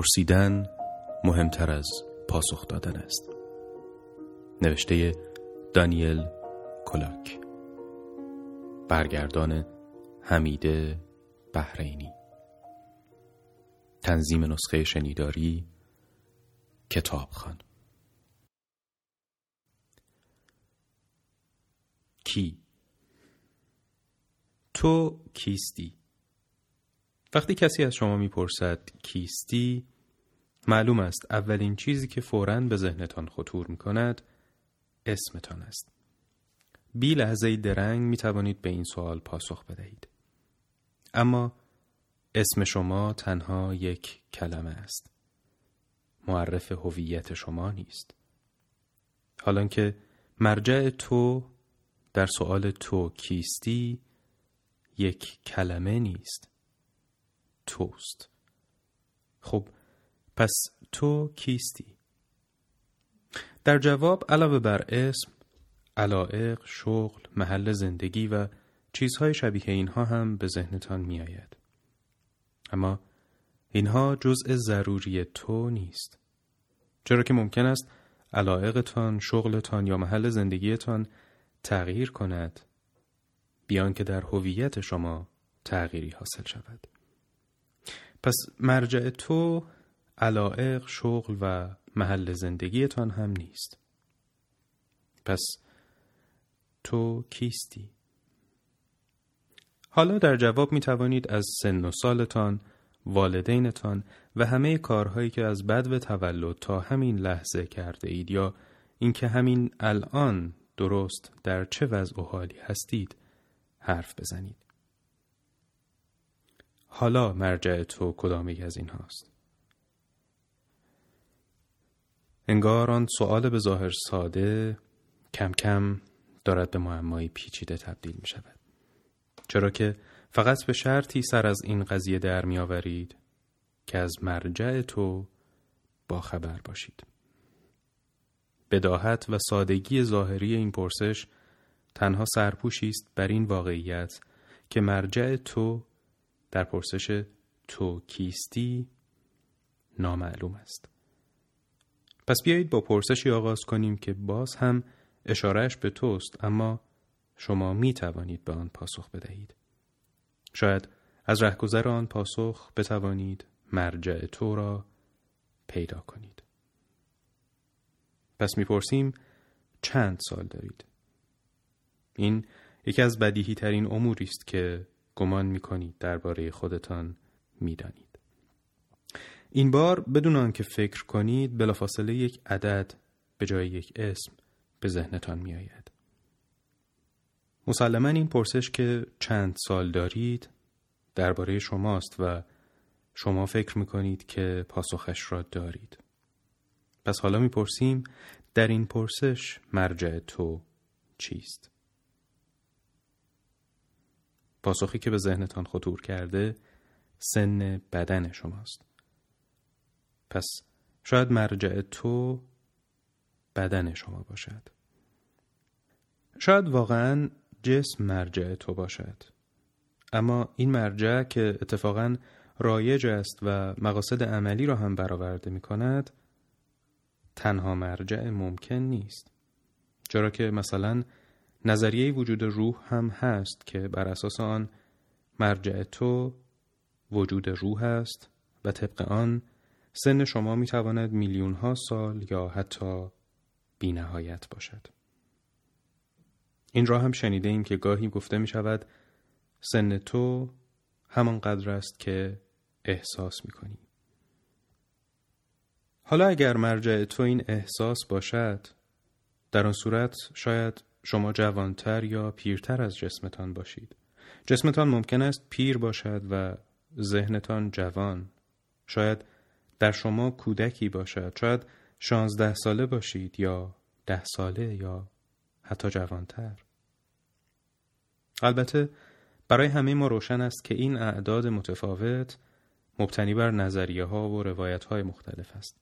پرسیدن مهمتر از پاسخ دادن است. نوشته دانیل کلاک. برگردان حمیده بحرینی. تنظیم نسخه شنیداری کتابخان. کی؟ تو کیستی؟ وقتی کسی از شما می‌پرسد کیستی معلوم است اولین چیزی که فوراً به ذهنتان خطور می کند اسمتان است. بی لحظه درنگ می توانید به این سوال پاسخ بدهید. اما اسم شما تنها یک کلمه است. معرف هویت شما نیست. حالان که مرجع تو در سوال تو کیستی یک کلمه نیست. توست. خب پس تو کیستی؟ در جواب علاوه بر اسم علائق شغل محل زندگی و چیزهای شبیه اینها هم به ذهنتان می آید. اما اینها جزء ضروری تو نیست. چرا که ممکن است علائقتان شغلتان یا محل زندگیتان تغییر کند بیان که در هویت شما تغییری حاصل شود. پس مرجع تو علائق شغل و محل زندگیتان هم نیست پس تو کیستی حالا در جواب می توانید از سن و سالتان والدینتان و همه کارهایی که از بد و تولد تا همین لحظه کرده اید یا اینکه همین الان درست در چه وضع و حالی هستید حرف بزنید. حالا مرجع تو کدام از این هاست؟ انگار آن سوال به ظاهر ساده کم کم دارد به معمایی پیچیده تبدیل می شود. چرا که فقط به شرطی سر از این قضیه در می آورید که از مرجع تو با خبر باشید. بداهت و سادگی ظاهری این پرسش تنها سرپوشی است بر این واقعیت که مرجع تو در پرسش تو کیستی نامعلوم است. پس بیایید با پرسشی آغاز کنیم که باز هم اشارهش به توست اما شما می توانید به آن پاسخ بدهید. شاید از رهگذر آن پاسخ بتوانید مرجع تو را پیدا کنید. پس می‌پرسیم چند سال دارید؟ این یکی از بدیهی ترین اموری است که گمان می کنید درباره خودتان می‌دانید. این بار بدون آنکه فکر کنید بلافاصله یک عدد به جای یک اسم به ذهنتان می آید. مسلما این پرسش که چند سال دارید درباره شماست و شما فکر می کنید که پاسخش را دارید. پس حالا می‌پرسیم در این پرسش مرجع تو چیست؟ پاسخی که به ذهنتان خطور کرده سن بدن شماست. پس شاید مرجع تو بدن شما باشد. شاید واقعا جسم مرجع تو باشد. اما این مرجع که اتفاقا رایج است و مقاصد عملی را هم برآورده می کند تنها مرجع ممکن نیست. چرا که مثلا نظریه وجود روح هم هست که بر اساس آن مرجع تو وجود روح است و طبق آن سن شما می تواند میلیون ها سال یا حتی بی نهایت باشد. این را هم شنیده ایم که گاهی گفته می شود سن تو همان قدر است که احساس می کنی. حالا اگر مرجع تو این احساس باشد در آن صورت شاید شما جوانتر یا پیرتر از جسمتان باشید جسمتان ممکن است پیر باشد و ذهنتان جوان شاید در شما کودکی باشد. شاید شانزده ساله باشید یا ده ساله یا حتی جوانتر. البته برای همه ما روشن است که این اعداد متفاوت مبتنی بر نظریه ها و روایت های مختلف است.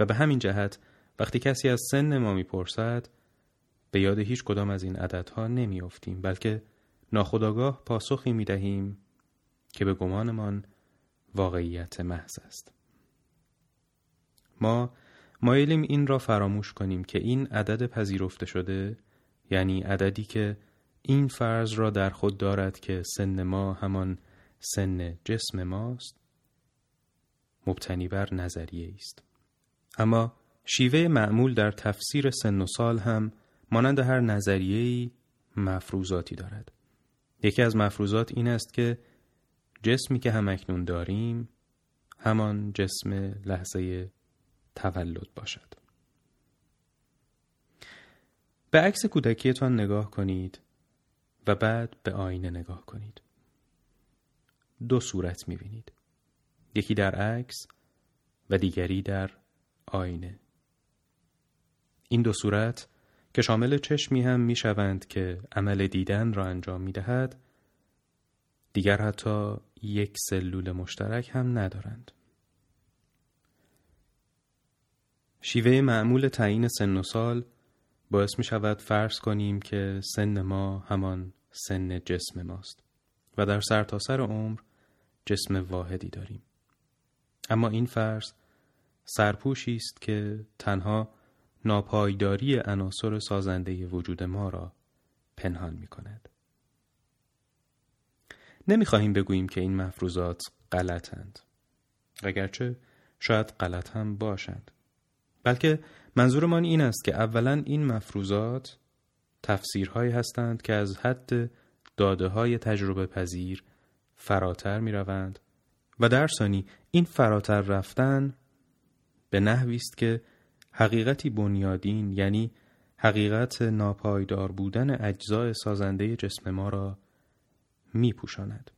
و به همین جهت وقتی کسی از سن ما می‌پرسد به یاد هیچ کدام از این عددها نمیافتیم بلکه ناخداگاه پاسخی می دهیم که به گمانمان واقعیت محض است. ما مایلیم این را فراموش کنیم که این عدد پذیرفته شده یعنی عددی که این فرض را در خود دارد که سن ما همان سن جسم ماست مبتنی بر نظریه است. اما شیوه معمول در تفسیر سن و سال هم مانند هر نظریه‌ای مفروضاتی دارد. یکی از مفروضات این است که جسمی که همکنون داریم همان جسم لحظه تولد باشد. به عکس کودکیتان نگاه کنید و بعد به آینه نگاه کنید. دو صورت می‌بینید. یکی در عکس و دیگری در آینه. این دو صورت که شامل چشمی هم می‌شوند که عمل دیدن را انجام می‌دهد دیگر حتی یک سلول مشترک هم ندارند. شیوه معمول تعیین سن و سال باعث می شود فرض کنیم که سن ما همان سن جسم ماست و در سرتاسر سر عمر جسم واحدی داریم اما این فرض سرپوشی است که تنها ناپایداری عناصر سازنده وجود ما را پنهان می کند. نمی خواهیم بگوییم که این مفروضات غلطند. اگرچه شاید غلط هم باشند. بلکه منظورمان این است که اولا این مفروضات تفسیرهایی هستند که از حد داده های تجربه پذیر فراتر می روند و در ثانی این فراتر رفتن به نحوی است که حقیقتی بنیادین یعنی حقیقت ناپایدار بودن اجزای سازنده جسم ما را می پوشاند.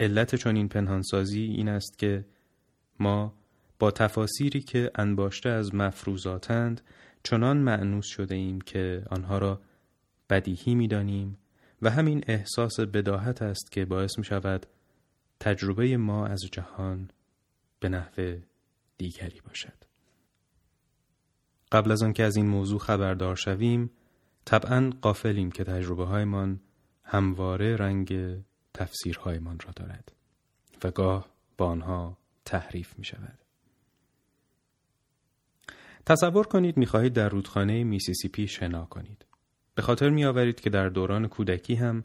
علت چون این پنهانسازی این است که ما با تفاسیری که انباشته از مفروضاتند چنان معنوس شده ایم که آنها را بدیهی می دانیم و همین احساس بداهت است که باعث می شود تجربه ما از جهان به نحو دیگری باشد. قبل از آنکه از این موضوع خبردار شویم طبعا قافلیم که تجربه هایمان همواره رنگ تفسیرهایمان را دارد و گاه با آنها تحریف می شود. تصور کنید می‌خواهید در رودخانه میسیسیپی شنا کنید. به خاطر میآورید که در دوران کودکی هم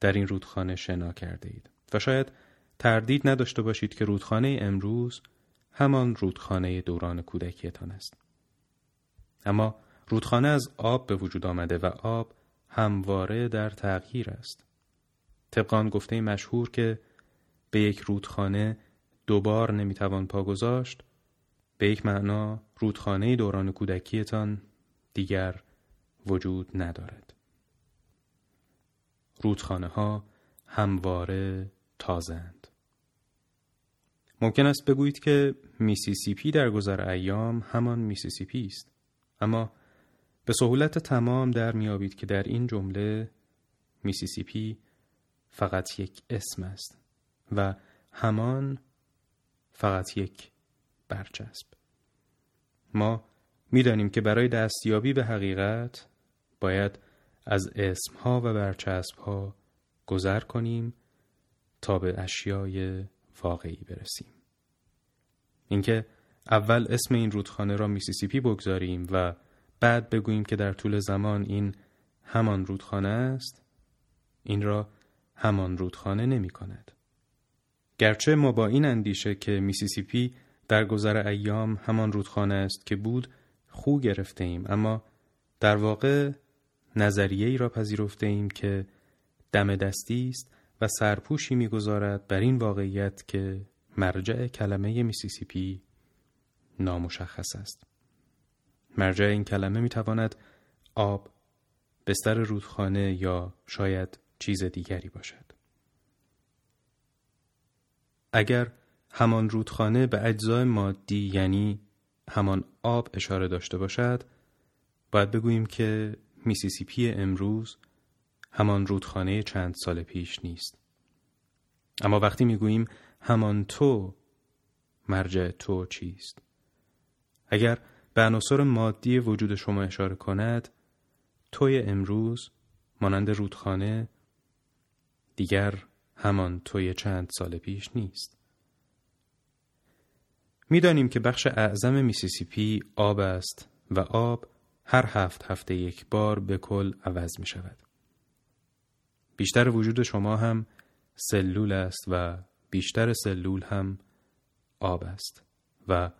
در این رودخانه شنا کرده اید و شاید تردید نداشته باشید که رودخانه امروز همان رودخانه دوران کودکیتان است. اما رودخانه از آب به وجود آمده و آب همواره در تغییر است. طبق آن گفته مشهور که به یک رودخانه دوبار نمی‌توان پا گذاشت به یک معنا رودخانه دوران کودکیتان دیگر وجود ندارد. رودخانه ها همواره تازه‌اند. ممکن است بگویید که میسیسیپی در گذر ایام همان میسیسیپی است. اما به سهولت تمام درمی‌یابید که در این جمله میسیسیپی فقط یک اسم است و همان فقط یک برچسب ما می‌دانیم که برای دستیابی به حقیقت باید از اسمها و برچسبها گذر کنیم تا به اشیای واقعی برسیم اینکه اول اسم این رودخانه را میسیسیپی بگذاریم و بعد بگوییم که در طول زمان این همان رودخانه است این را همان رودخانه نمی کند. گرچه ما با این اندیشه که میسیسیپی در گذر ایام همان رودخانه است که بود خو گرفته ایم اما در واقع نظریه ای را پذیرفته ایم که دم دستی است و سرپوشی می‌گذارد بر این واقعیت که مرجع کلمه میسیسیپی نامشخص است. مرجع این کلمه می‌تواند آب، بستر رودخانه یا شاید چیز دیگری باشد. اگر همان رودخانه به اجزای مادی یعنی همان آب اشاره داشته باشد باید بگوییم که میسیسیپی امروز همان رودخانه چند سال پیش نیست. اما وقتی می‌گوییم همان تو مرجع تو چیست؟ اگر به عناصر مادی وجود شما اشاره کند توی امروز مانند رودخانه دیگر همان توی چند سال پیش نیست. می‌دانیم که بخش اعظم میسیسیپی آب است و آب هر هفت هفته یک بار به کل عوض می شود. بیشتر وجود شما هم سلول است و بیشتر سلول هم آب است و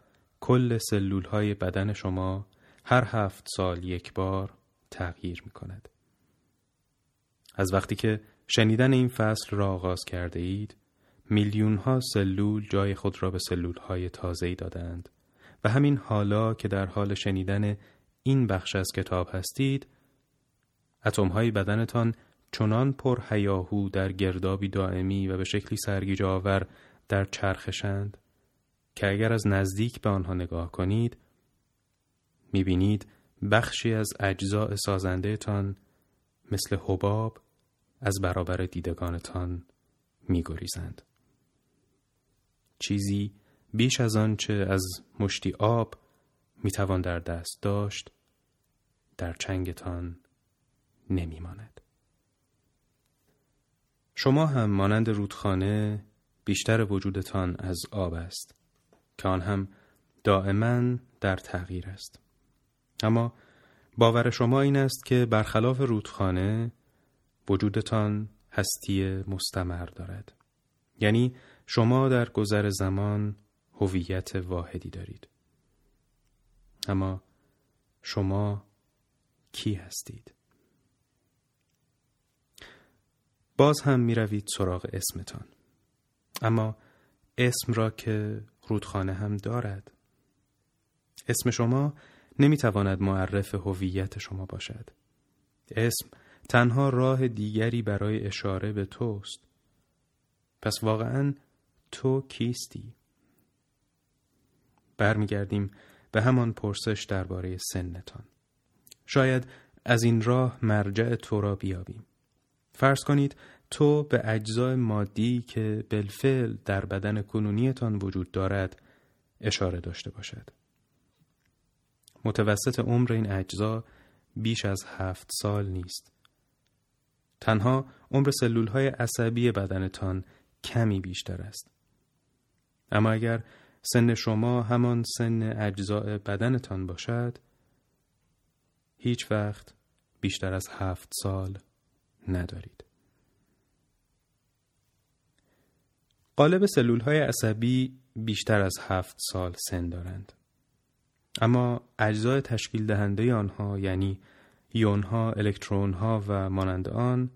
کل سلول های بدن شما هر هفت سال یک بار تغییر می کند. از وقتی که شنیدن این فصل را آغاز کرده اید میلیون ها سلول جای خود را به سلول های تازه دادند و همین حالا که در حال شنیدن این بخش از کتاب هستید اتم های بدنتان چنان پر هیاهو در گردابی دائمی و به شکلی سرگیج آور در چرخشند که اگر از نزدیک به آنها نگاه کنید می‌بینید بخشی از اجزاء سازندهتان مثل حباب از برابر دیدگانتان میگریزند. چیزی بیش از آنچه از مشتی آب می‌توان در دست داشت در چنگتان نمیماند. شما هم مانند رودخانه بیشتر وجودتان از آب است که آن هم دائما در تغییر است. اما باور شما این است که برخلاف رودخانه وجودتان هستی مستمر دارد. یعنی شما در گذر زمان هویت واحدی دارید. اما شما کی هستید؟ باز هم می روید سراغ اسمتان. اما اسم را که رودخانه هم دارد. اسم شما نمی تواند معرف هویت شما باشد. اسم تنها راه دیگری برای اشاره به توست. پس واقعا تو کیستی؟ برمیگردیم به همان پرسش درباره سنتان. شاید از این راه مرجع تو را بیابیم. فرض کنید تو به اجزای مادی که بالفعل در بدن کنونیتان وجود دارد اشاره داشته باشد. متوسط عمر این اجزا بیش از هفت سال نیست. تنها عمر سلول های عصبی بدنتان کمی بیشتر است. اما اگر سن شما همان سن اجزاء بدنتان باشد هیچ وقت بیشتر از هفت سال ندارید. قالب سلول های عصبی بیشتر از هفت سال سن دارند. اما اجزای تشکیل دهنده آنها یعنی یون ها، الکترون ها و مانند آن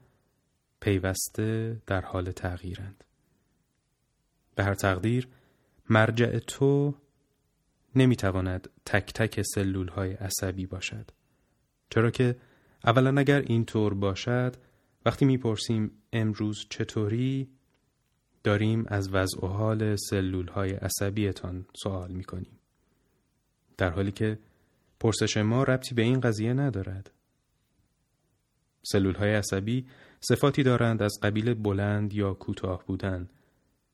پیوسته در حال تغییرند. به هر تقدیر مرجع تو نمی‌تواند تک تک سلول های عصبی باشد. چرا که اولا اگر اینطور باشد وقتی می‌پرسیم امروز چطوری داریم از وضع و حال سلول های عصبیتان سوال می‌کنیم. در حالی که پرسش ما ربطی به این قضیه ندارد. سلول های عصبی صفاتی دارند از قبیل بلند یا کوتاه بودن،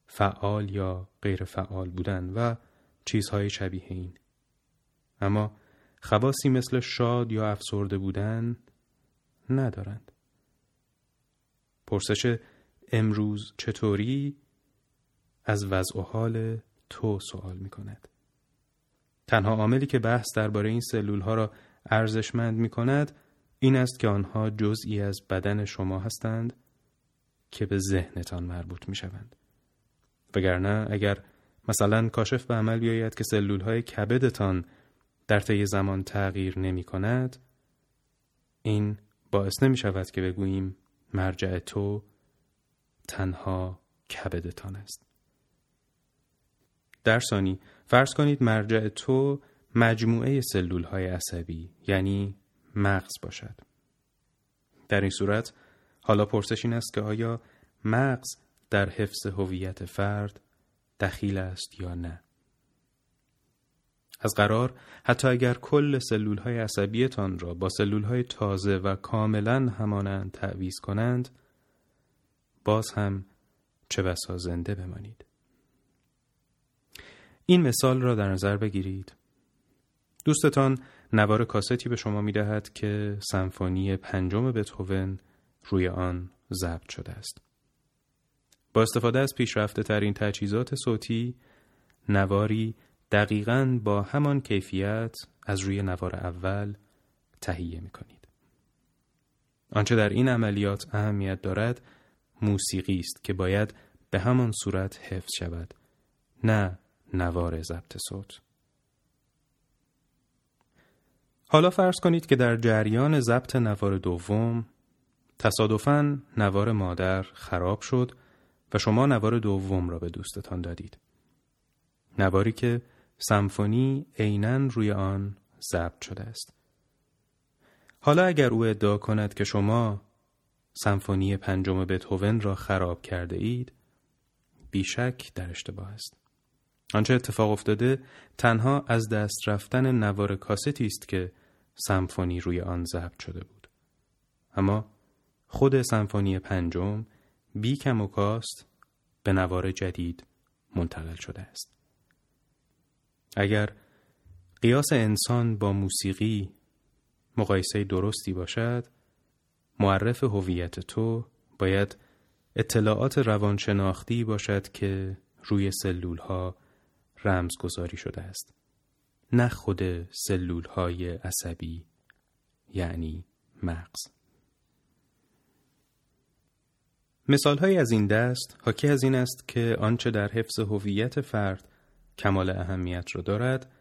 فعال یا غیر فعال بودن و چیزهای شبیه این. اما خواصی مثل شاد یا افسرده بودن ندارند. پرسش امروز چطوری از وضع و حال تو سوال می کند. تنها عاملی که بحث درباره این سلول ها را ارزشمند می کند این است که آنها جزئی از بدن شما هستند که به ذهنتان مربوط می شوند. وگرنه اگر مثلا کاشف به عمل بیاید که سلول های کبدتان در طی زمان تغییر نمی کند این باعث نمی شود که بگوییم مرجع تو تنها کبدتان است. در ثانی فرض کنید مرجع تو مجموعه سلول های عصبی یعنی مغز باشد. در این صورت حالا پرسش این است که آیا مغز در حفظ هویت فرد دخیل است یا نه؟ از قرار حتی اگر کل سلول های عصبیتان را با سلول های تازه و کاملا همانند تعویز کنند باز هم چه بسا زنده بمانید. این مثال را در نظر بگیرید. دوستتان نوار کاستی به شما می دهد که سمفونی پنجم بتهوون روی آن ضبط شده است. با استفاده از پیشرفته ترین تجهیزات صوتی نواری دقیقا با همان کیفیت از روی نوار اول تهیه می کنید. آنچه در این عملیات اهمیت دارد موسیقی است که باید به همان صورت حفظ شود نه نوار ضبط صوت حالا فرض کنید که در جریان ضبط نوار دوم تصادفاً نوار مادر خراب شد و شما نوار دوم را به دوستتان دادید. نواری که سمفونی عینا روی آن ضبط شده است. حالا اگر او ادعا کند که شما سمفونی پنجم بتهوون را خراب کرده اید بیشک در اشتباه است. آنچه اتفاق افتاده تنها از دست رفتن نوار کاستی است که سمفونی روی آن ضبط شده بود. اما خود سمفونی پنجم بی کم و کاست به نوار جدید منتقل شده است. اگر قیاس انسان با موسیقی مقایسه درستی باشد معرف هویت تو باید اطلاعات روانشناختی باشد که روی سلول ها رمز گذاری شده است نه خود سلول های عصبی یعنی مغز مثال های از این دست حاکی از این است که آنچه در حفظ هویت فرد کمال اهمیت را دارد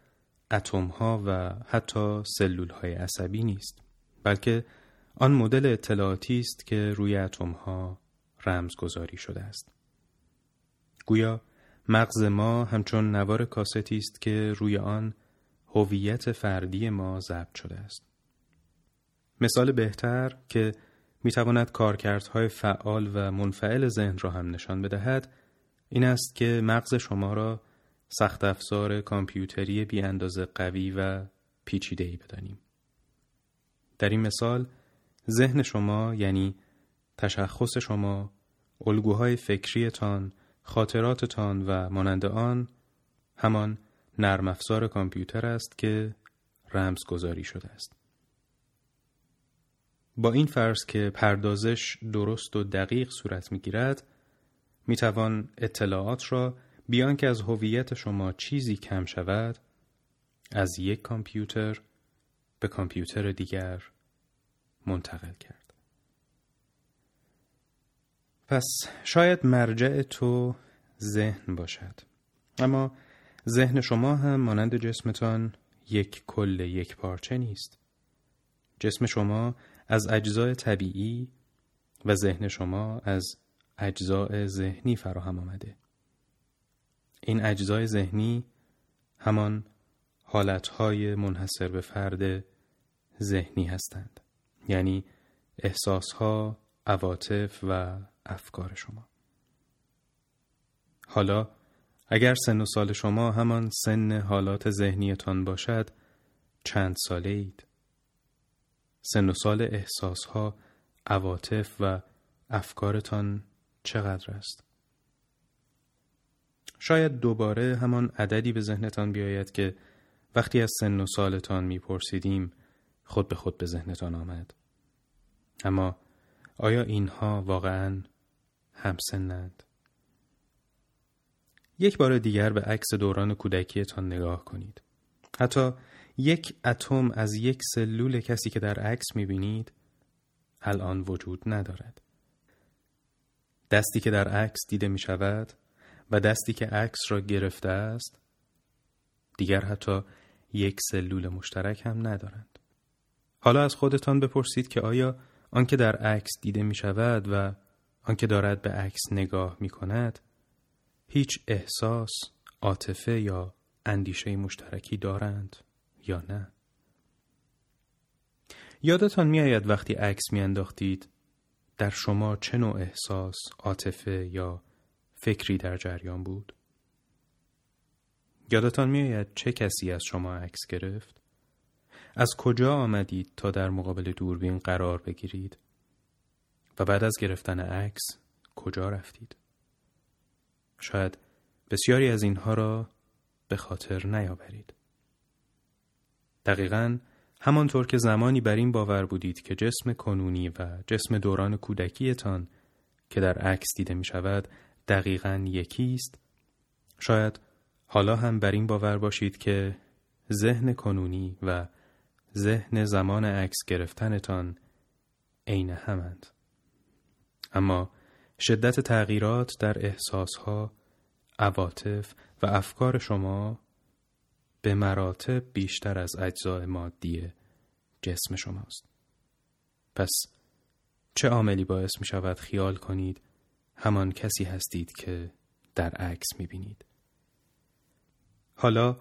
اتم ها و حتی سلول های عصبی نیست بلکه آن مدل اطلاعاتی است که روی اتم ها رمز گذاری شده است. گویا مغز ما همچون نوار کاستی است که روی آن هویت فردی ما ضبط شده است. مثال بهتر که می‌تواند کارکردهای فعال و منفعل ذهن را هم نشان بدهد این است که مغز شما را سخت افزار کامپیوتری بی اندازه قوی و پیچیده ای بدانیم. در این مثال ذهن شما یعنی تشخص شما، الگوهای فکریتان، خاطراتتان و مانند آن همان نرم افزار کامپیوتر است که رمز گذاری شده است. با این فرض که پردازش درست و دقیق صورت می توان اطلاعات را بیان که از هویت شما چیزی کم شود از یک کامپیوتر به کامپیوتر دیگر منتقل کرد. پس شاید مرجع تو ذهن باشد اما ذهن شما هم مانند جسمتان یک کل یک پارچه نیست جسم شما از اجزای طبیعی و ذهن شما از اجزای ذهنی فراهم آمده. این اجزای ذهنی همان حالتهای منحصر به فرد ذهنی هستند یعنی احساسها، عواطف و افکار شما. حالا اگر سن و سال شما همان سن حالات ذهنیتان باشد چند ساله اید سن و سال احساسها، عواطف و افکارتان چقدر است شاید دوباره همان عددی به ذهنتان بیاید که وقتی از سن و سالتان میپرسیدیم خود به خود به ذهنتان آمد اما آیا اینها واقعا همسنند؟ یک بار دیگر به عکس دوران کودکیتان نگاه کنید. حتی یک اتم از یک سلول کسی که در عکس می‌بینید الان وجود ندارد. دستی که در عکس دیده می شود و دستی که عکس را گرفته است دیگر حتی یک سلول مشترک هم ندارند. حالا از خودتان بپرسید که آیا آنکه در عکس دیده می شود و آنکه دارد به عکس نگاه می کند هیچ احساس، عاطفه یا اندیشه مشترکی دارند یا نه یادتان میآید وقتی عکس میانداختید در شما چه نوع احساس، عاطفه یا فکری در جریان بود؟ یادتان میآید چه کسی از شما عکس گرفت؟ از کجا آمدید تا در مقابل دوربین قرار بگیرید؟ و بعد از گرفتن عکس کجا رفتید؟ شاید بسیاری از اینها را به خاطر نیاورید. دقیقا همانطور که زمانی بر این باور بودید که جسم کنونی و جسم دوران کودکیتان که در عکس دیده می شود دقیقا یکی است شاید حالا هم بر این باور باشید که ذهن کنونی و ذهن زمان عکس گرفتنتان عین همند. اما شدت تغییرات در احساسها، عواطف و افکار شما به مراتب بیشتر از اجزای مادی جسم شماست. پس چه عاملی باعث می شود خیال کنید همان کسی هستید که در عکس می بینید؟ حالا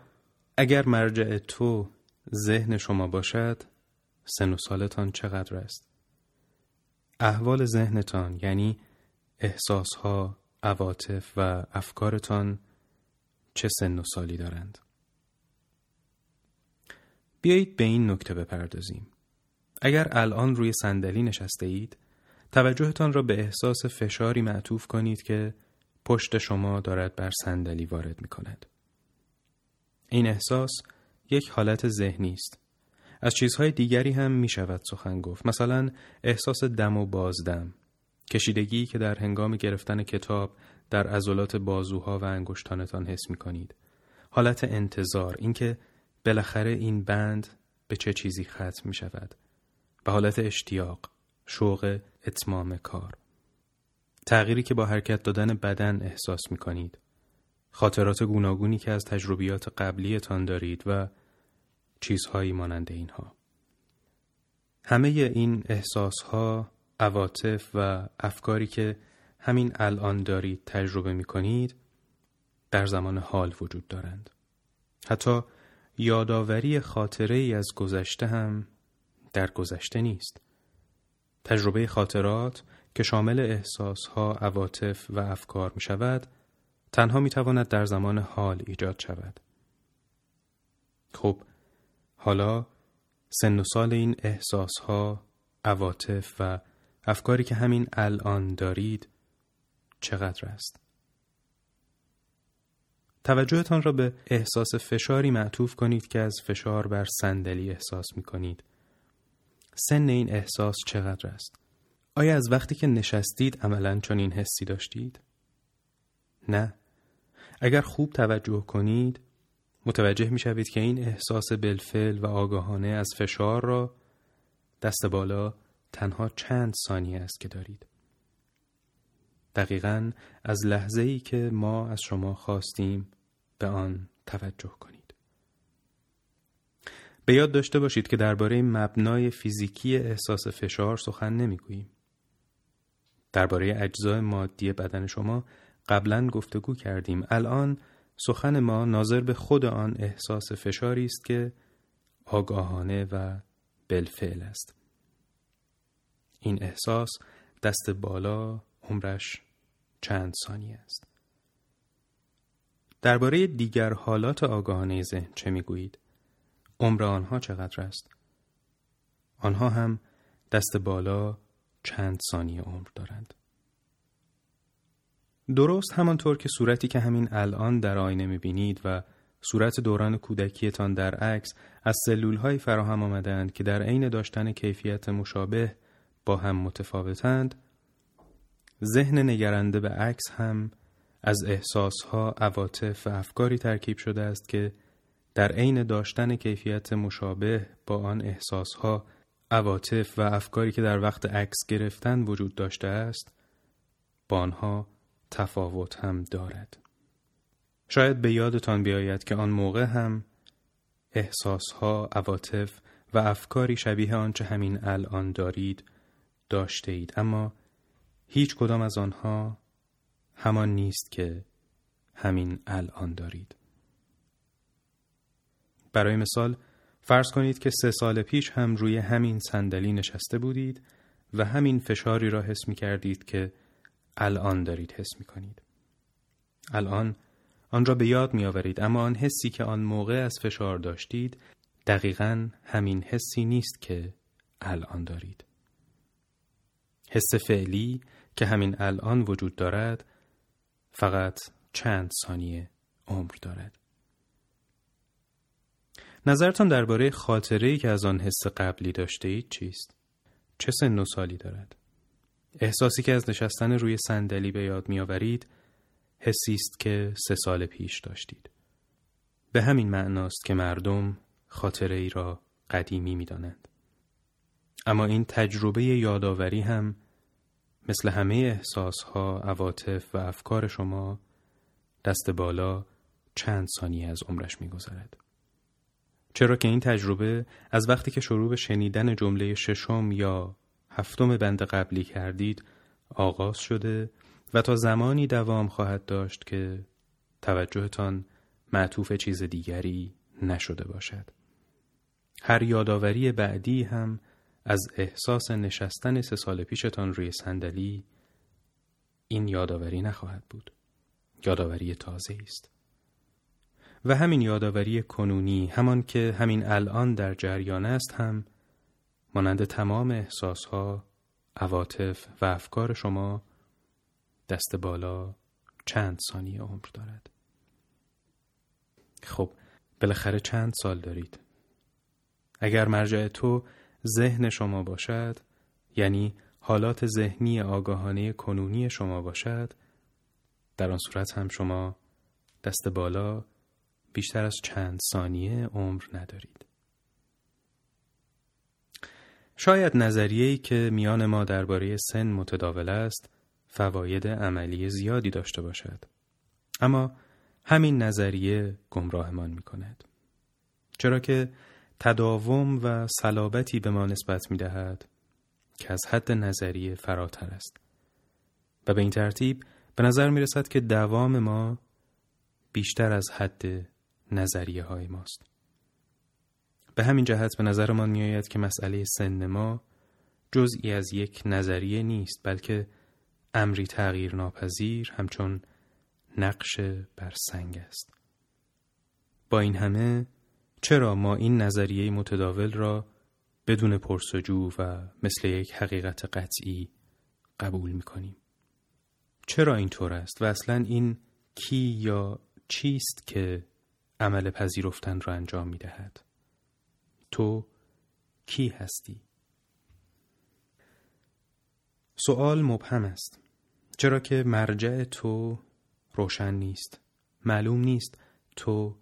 اگر مرجع تو ذهن شما باشد سن و سالتان چقدر است؟ احوال ذهنتان یعنی احساسها، عواطف و افکارتان چه سن و سالی دارند؟ بیایید به این نکته بپردازیم. اگر الان روی صندلی نشسته اید، توجهتان را به احساس فشاری معطوف کنید که پشت شما دارد بر صندلی وارد می کند. این احساس یک حالت ذهنی است. از چیزهای دیگری هم می شود سخن گفت. مثلا احساس دم و بازدم. کشیدگی که در هنگام گرفتن کتاب در عضلات بازوها و انگشتانتان حس می کنید. حالت انتظار اینکه بالاخره این بند به چه چیزی ختم می شود. به حالت اشتیاق، شوق اتمام کار. تغییری که با حرکت دادن بدن احساس می کنید. خاطرات گوناگونی که از تجربیات قبلیتان دارید و چیزهایی مانند اینها. همه این احساسها، عواطف و افکاری که همین الان دارید تجربه می کنید در زمان حال وجود دارند. حتی یادآوری خاطره ای از گذشته هم در گذشته نیست. تجربه خاطرات که شامل احساسها، عواطف و افکار می شود، تنها می تواند در زمان حال ایجاد شود. خب، حالا سن و سال این احساسها، عواطف و افکاری که همین الان دارید چقدر است؟ توجهتان را به احساس فشاری معطوف کنید که از فشار بر صندلی احساس می کنید. سن این احساس چقدر است؟ آیا از وقتی که نشستید عملا چنین حسی داشتید؟ نه. اگر خوب توجه کنید متوجه می شوید که این احساس بلفل و آگاهانه از فشار را دست بالا تنها چند ثانیه است که دارید. دقیقا از لحظه ای که ما از شما خواستیم به آن توجه کنید. به یاد داشته باشید که درباره مبنای فیزیکی احساس فشار سخن نمی‌گوییم. درباره اجزای مادی بدن شما قبلا گفتگو کردیم. الان سخن ما ناظر به خود آن احساس فشاری است که آگاهانه و بالفعل است. این احساس دست بالا عمرش چند ثانیه است. درباره دیگر حالات آگاهانه ذهن چه می‌گویید؟ عمر آنها چقدر است؟ آنها هم دست بالا چند ثانیه عمر دارند. درست همانطور که صورتی که همین الان در آینه می‌بینید و صورت دوران کودکیتان در عکس از سلول های فراهم آمدند که در عین داشتن کیفیت مشابه با هم متفاوتند ذهن نگرنده به عکس هم از احساسها، عواطف و افکاری ترکیب شده است که در عین داشتن کیفیت مشابه با آن احساسها، عواطف و افکاری که در وقت عکس گرفتن وجود داشته است با آنها تفاوت هم دارد. شاید به یادتان بیاید که آن موقع هم احساسها، عواطف و افکاری شبیه آنچه همین الان دارید داشته اید اما هیچ کدام از آنها همان نیست که همین الان دارید. برای مثال فرض کنید که سه سال پیش هم روی همین صندلی نشسته بودید و همین فشاری را حس می کردید که الان دارید حس می کنید. الان آن را به یاد می آورید اما آن حسی که آن موقع از فشار داشتید دقیقا همین حسی نیست که الان دارید. حس فعلی که همین الان وجود دارد فقط چند ثانیه عمر دارد. نظرتان درباره خاطره که از آن حس قبلی داشته اید چیست؟ چه سن و سالی دارد؟ احساسی که از نشستن روی صندلی به یاد میآورید حسی است که سه سال پیش داشتید. به همین معناست که مردم خاطره ای را قدیمی می دانند. اما این تجربه یادآوری هم مثل همه احساسها، عواطف و افکار شما دست بالا چند ثانیه از عمرش میگذرد. چرا که این تجربه از وقتی که شروع به شنیدن جمله ششم یا هفتم بند قبلی کردید آغاز شده و تا زمانی دوام خواهد داشت که توجهتان معطوف چیز دیگری نشده باشد. هر یادآوری بعدی هم از احساس نشستن سه سال پیشتان روی صندلی این یادآوری نخواهد بود. یادآوری تازه است. و همین یادآوری کنونی همان که همین الان در جریان است هم مانند تمام احساسها، عواطف و افکار شما دست بالا چند ثانیه عمر دارد. خب بالاخره چند سال دارید؟ اگر مرجع تو ذهن شما باشد یعنی حالات ذهنی آگاهانه کنونی شما باشد در آن صورت هم شما دست بالا بیشتر از چند ثانیه عمر ندارید. شاید نظریه‌ای که میان ما درباره سن متداول است فواید عملی زیادی داشته باشد. اما همین نظریه گمراهمان می کند. چرا که تداوم و صلابتی به ما نسبت می دهد که از حد نظریه فراتر است. و به این ترتیب به نظر می رسد که دوام ما بیشتر از حد نظریه های ماست. به همین جهت به نظرمان می آید که مسئله سن ما جزئی از یک نظریه نیست بلکه امری تغییر ناپذیر همچون نقش بر سنگ است. با این همه چرا ما این نظریه متداول را بدون پرسجو و مثل یک حقیقت قطعی قبول می کنیم؟ چرا اینطور است و اصلا این کی یا چیست که عمل پذیرفتن را انجام می دهد؟ تو کی هستی؟ سوال مبهم است چرا که مرجع تو روشن نیست معلوم نیست تو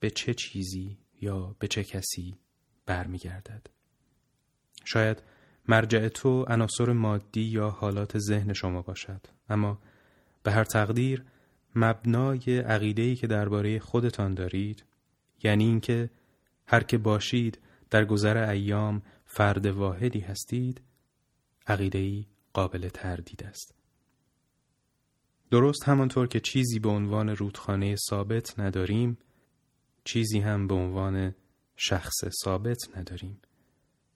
به چه چیزی یا به چه کسی برمیگردد. شاید مرجع تو عناصر مادی یا حالات ذهن شما باشد. اما به هر تقدیر مبنای عقیده‌ای که درباره خودتان دارید یعنی اینکه هر که باشید در گذر ایام فرد واحدی هستید عقیده‌ای قابل تردید است. درست همانطور که چیزی به عنوان رودخانه ثابت نداریم چیزی هم به عنوان شخص ثابت نداریم.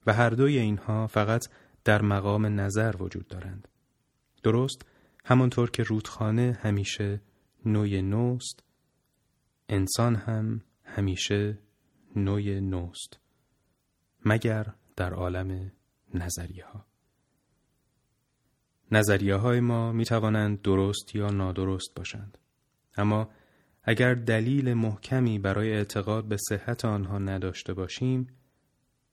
و هر دوی اینها فقط در مقام نظر وجود دارند. درست همانطور که رودخانه همیشه نوع نوست انسان هم همیشه نوع نوست مگر در عالم نظریه ها نظریه های ما می توانند درست یا نادرست باشند. اما اگر دلیل محکمی برای اعتقاد به صحت آنها نداشته باشیم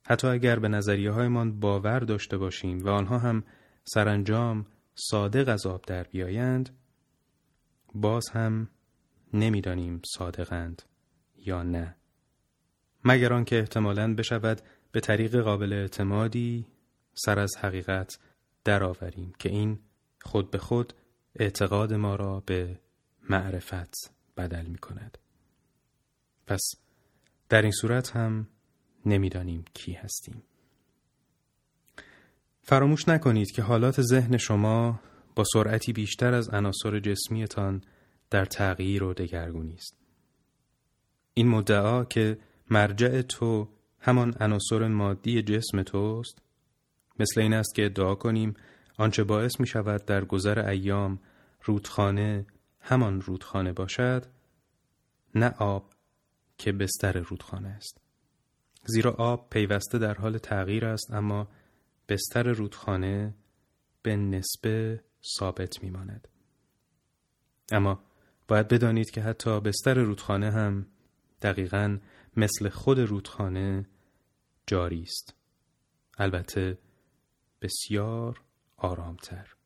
حتی اگر به نظریه هایمان باور داشته باشیم و آنها هم سرانجام صادق از آب در بیایند باز هم نمی‌دانیم صادقند یا نه. مگر آنکه احتمالاً بشود به طریق قابل اعتمادی سر از حقیقت درآوریم که این خود به خود اعتقاد ما را به معرفت بدل می کند. پس در این صورت هم نمی‌دانیم کی هستیم. فراموش نکنید که حالات ذهن شما با سرعتی بیشتر از عناصر جسمیتان در تغییر و دگرگونی است. این مدعا که مرجع تو همان عناصر مادی جسم توست مثل این است که ادعا کنیم آنچه باعث می شود در گذر ایام رودخانه همان رودخانه باشد نه آب که بستر رودخانه است. زیرا آب پیوسته در حال تغییر است اما بستر رودخانه به نسبه ثابت میماند. اما باید بدانید که حتی بستر رودخانه هم دقیقا مثل خود رودخانه جاری است. البته بسیار آرامتر.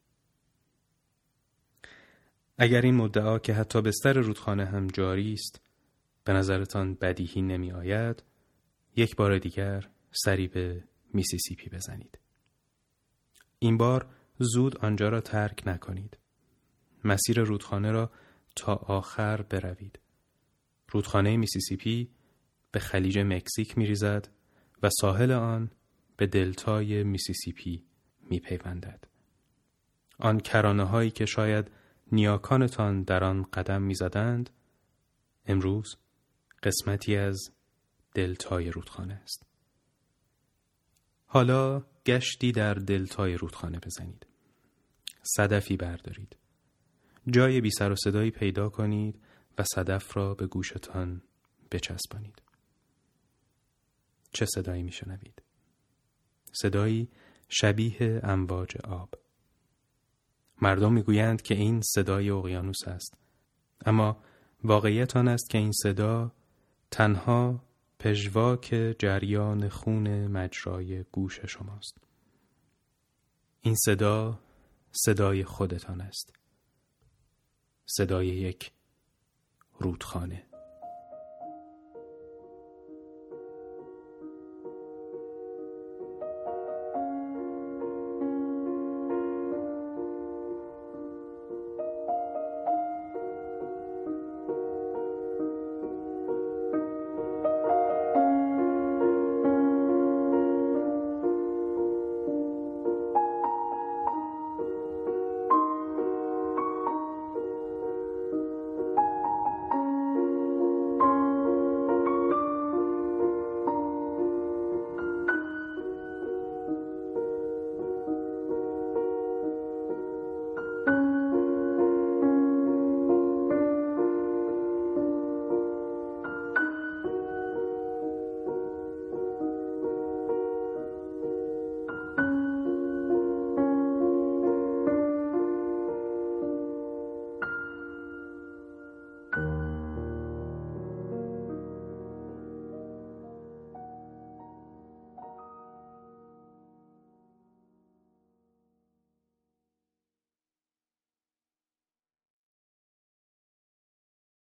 اگر این مدعا که حتی بستر رودخانه هم جاری است به نظرتان بدیهی نمی آید یک بار دیگر سری به میسیسیپی بزنید. این بار زود آنجا را ترک نکنید. مسیر رودخانه را تا آخر بروید. رودخانه میسیسیپی به خلیج مکزیک می ریزد و ساحل آن به دلتای میسیسیپی می پیوندد. آن کرانه هایی که شاید نیاکانتان در آن قدم می زدند، امروز قسمتی از دلتای رودخانه است. حالا گشتی در دلتای رودخانه بزنید. صدفی بردارید. جای بی سر و صدایی پیدا کنید و صدف را به گوشتان بچسبانید. چه صدایی میشنوید؟ صدایی شبیه امواج آب. مردم می‌گویند که این صدای اقیانوس است. اما واقعیت آن است که این صدا تنها پژواک جریان خون مجرای گوش شماست. این صدا صدای خودتان است. صدای یک رودخانه